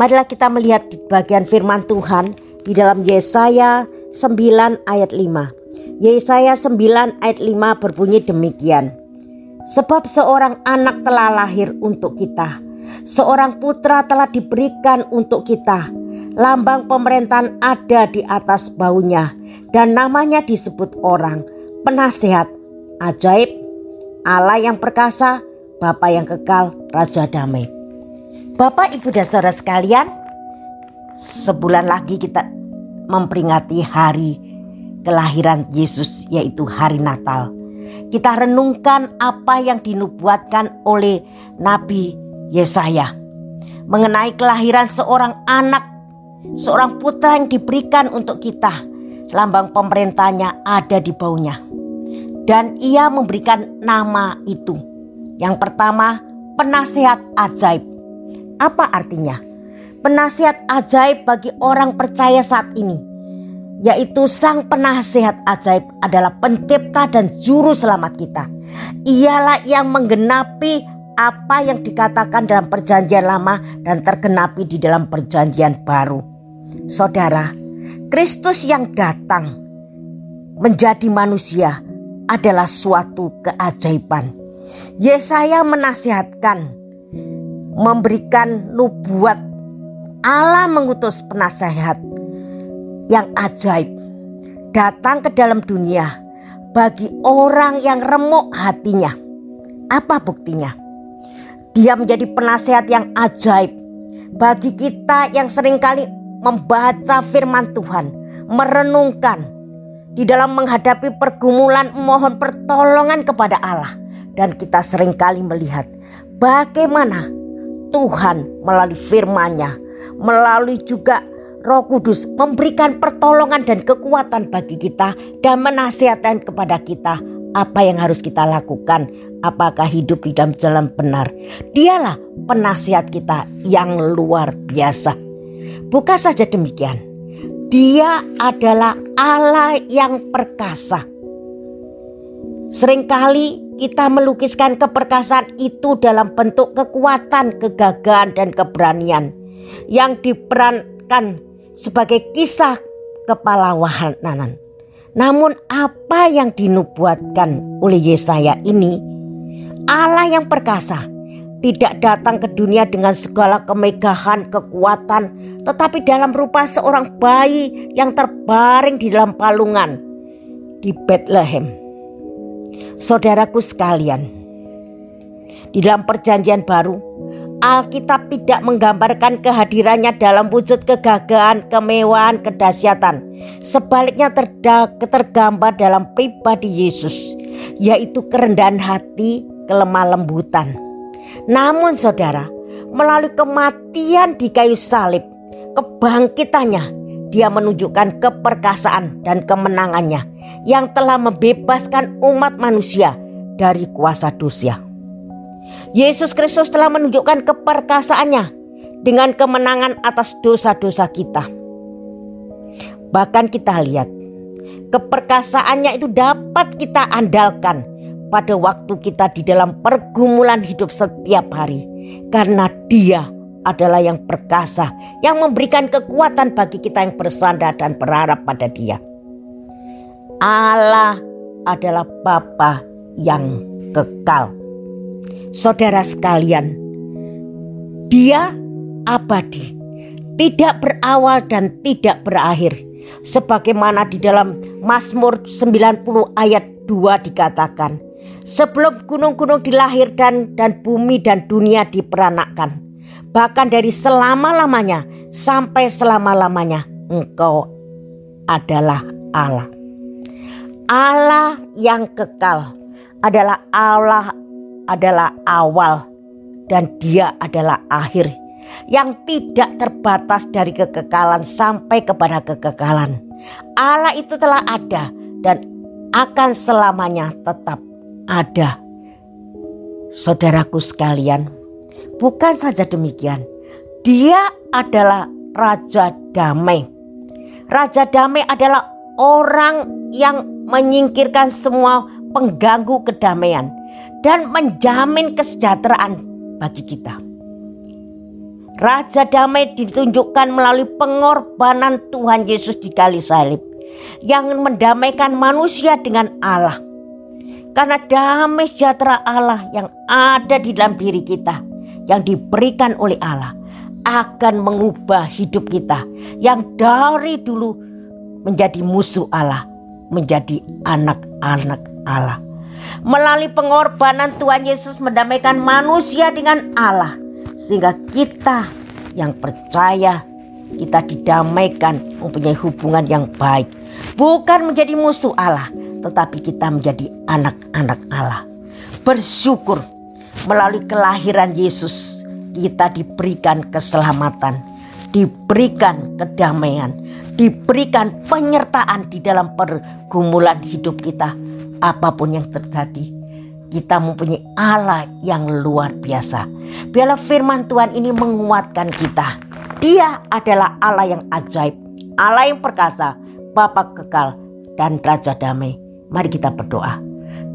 Marilah kita melihat bagian firman Tuhan di dalam Yesaya 9 ayat 5. Yesaya 9 ayat 5 berbunyi demikian. Sebab seorang anak telah lahir untuk kita, seorang putra telah diberikan untuk kita. Lambang pemerintahan ada di atas baunya dan namanya disebut orang penasehat, ajaib, Allah yang perkasa, Bapa yang kekal, Raja damai. Bapak, Ibu dan Saudara sekalian, sebulan lagi kita memperingati hari kelahiran Yesus yaitu hari Natal. Kita renungkan apa yang dinubuatkan oleh Nabi Yesaya mengenai kelahiran seorang anak, seorang putra yang diberikan untuk kita. Lambang pemerintahnya ada di baunya. Dan ia memberikan nama itu. Yang pertama, penasehat ajaib. Apa artinya? Penasihat ajaib bagi orang percaya saat ini yaitu sang penasihat ajaib adalah pencipta dan juru selamat kita. Ialah yang menggenapi apa yang dikatakan dalam perjanjian lama dan tergenapi di dalam perjanjian baru. Saudara, Kristus yang datang menjadi manusia adalah suatu keajaiban. Yesaya menasihatkan, memberikan nubuat Allah mengutus penasehat yang ajaib datang ke dalam dunia bagi orang yang remuk hatinya. Apa buktinya? Dia menjadi penasehat yang ajaib bagi kita yang sering kali membaca firman Tuhan, merenungkan di dalam menghadapi pergumulan mohon pertolongan kepada Allah dan kita sering kali melihat bagaimana Tuhan melalui firman-Nya, melalui juga Roh Kudus memberikan pertolongan dan kekuatan bagi kita dan menasihatkan kepada kita apa yang harus kita lakukan, apakah hidup di dalam jalan benar. Dialah penasihat kita yang luar biasa. Bukan saja demikian, dia adalah Allah yang perkasa. Seringkali kita melukiskan keperkasaan itu dalam bentuk kekuatan, kegagahan, dan keberanian yang diperankan sebagai kisah kepalawanan. Namun apa yang dinubuatkan oleh Yesaya ini Allah yang perkasa tidak datang ke dunia dengan segala kemegahan, kekuatan, tetapi dalam rupa seorang bayi yang terbaring di dalam palungan di Bethlehem. Saudaraku sekalian, di dalam perjanjian baru Alkitab tidak menggambarkan kehadirannya dalam wujud kegagahan, kemewahan, kedahsyatan. Sebaliknya tergambar dalam pribadi Yesus, yaitu kerendahan hati, kelemah lembutan. Namun saudara, melalui kematian di kayu salib, kebangkitannya, dia menunjukkan keperkasaan dan kemenangannya yang telah membebaskan umat manusia dari kuasa dosa. Yesus Kristus telah menunjukkan keperkasaannya dengan kemenangan atas dosa-dosa kita. Bahkan kita lihat keperkasaannya itu dapat kita andalkan pada waktu kita di dalam pergumulan hidup setiap hari. Karena dia adalah yang perkasa, yang memberikan kekuatan bagi kita yang bersandar dan berharap pada dia. Allah adalah Bapa yang kekal. Saudara sekalian, dia abadi, tidak berawal dan tidak berakhir. Sebagaimana di dalam Mazmur 90 ayat 2 dikatakan, sebelum gunung-gunung dilahirkan dan bumi dan dunia diperanakkan, bahkan dari selama-lamanya sampai selama-lamanya engkau adalah Allah. Allah yang kekal adalah Allah adalah awal dan dia adalah akhir yang tidak terbatas dari kekekalan sampai kepada kekekalan. Allah itu telah ada dan akan selamanya tetap ada. Saudaraku sekalian, bukan saja demikian, dia adalah raja damai. Raja damai adalah orang yang menyingkirkan semua pengganggu kedamaian dan menjamin kesejahteraan bagi kita. Raja damai ditunjukkan melalui pengorbanan Tuhan Yesus di kali salib yang mendamaikan manusia dengan Allah. Karena damai sejahtera Allah yang ada di dalam diri kita yang diberikan oleh Allah akan mengubah hidup kita yang dari dulu menjadi musuh Allah menjadi anak-anak Allah. Melalui pengorbanan Tuhan Yesus mendamaikan manusia dengan Allah sehingga kita yang percaya kita didamaikan mempunyai hubungan yang baik. Bukan menjadi musuh Allah tetapi kita menjadi anak-anak Allah. Bersyukur melalui kelahiran Yesus kita diberikan keselamatan, diberikan kedamaian, diberikan penyertaan di dalam pergumulan hidup kita apa pun yang terjadi. Kita mempunyai Allah yang luar biasa. Biarlah firman Tuhan ini menguatkan kita. Dia adalah Allah yang ajaib, Allah yang perkasa, Bapa kekal, dan Raja damai. Mari kita berdoa.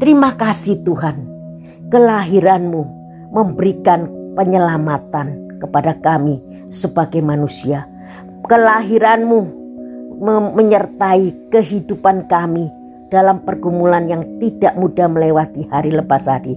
Terima kasih Tuhan. Kelahiranmu memberikan penyelamatan kepada kami sebagai manusia. Kelahiranmu menyertai kehidupan kami dalam pergumulan yang tidak mudah melewati hari lepas hari.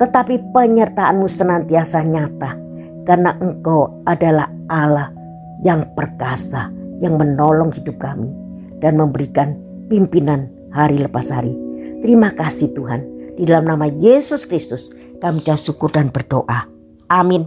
Tetapi penyertaanmu senantiasa nyata karena engkau adalah Allah yang perkasa yang menolong hidup kami dan memberikan pimpinan hari lepas hari. Terima kasih Tuhan. Di dalam nama Yesus Kristus kami syukur dan berdoa. Amin.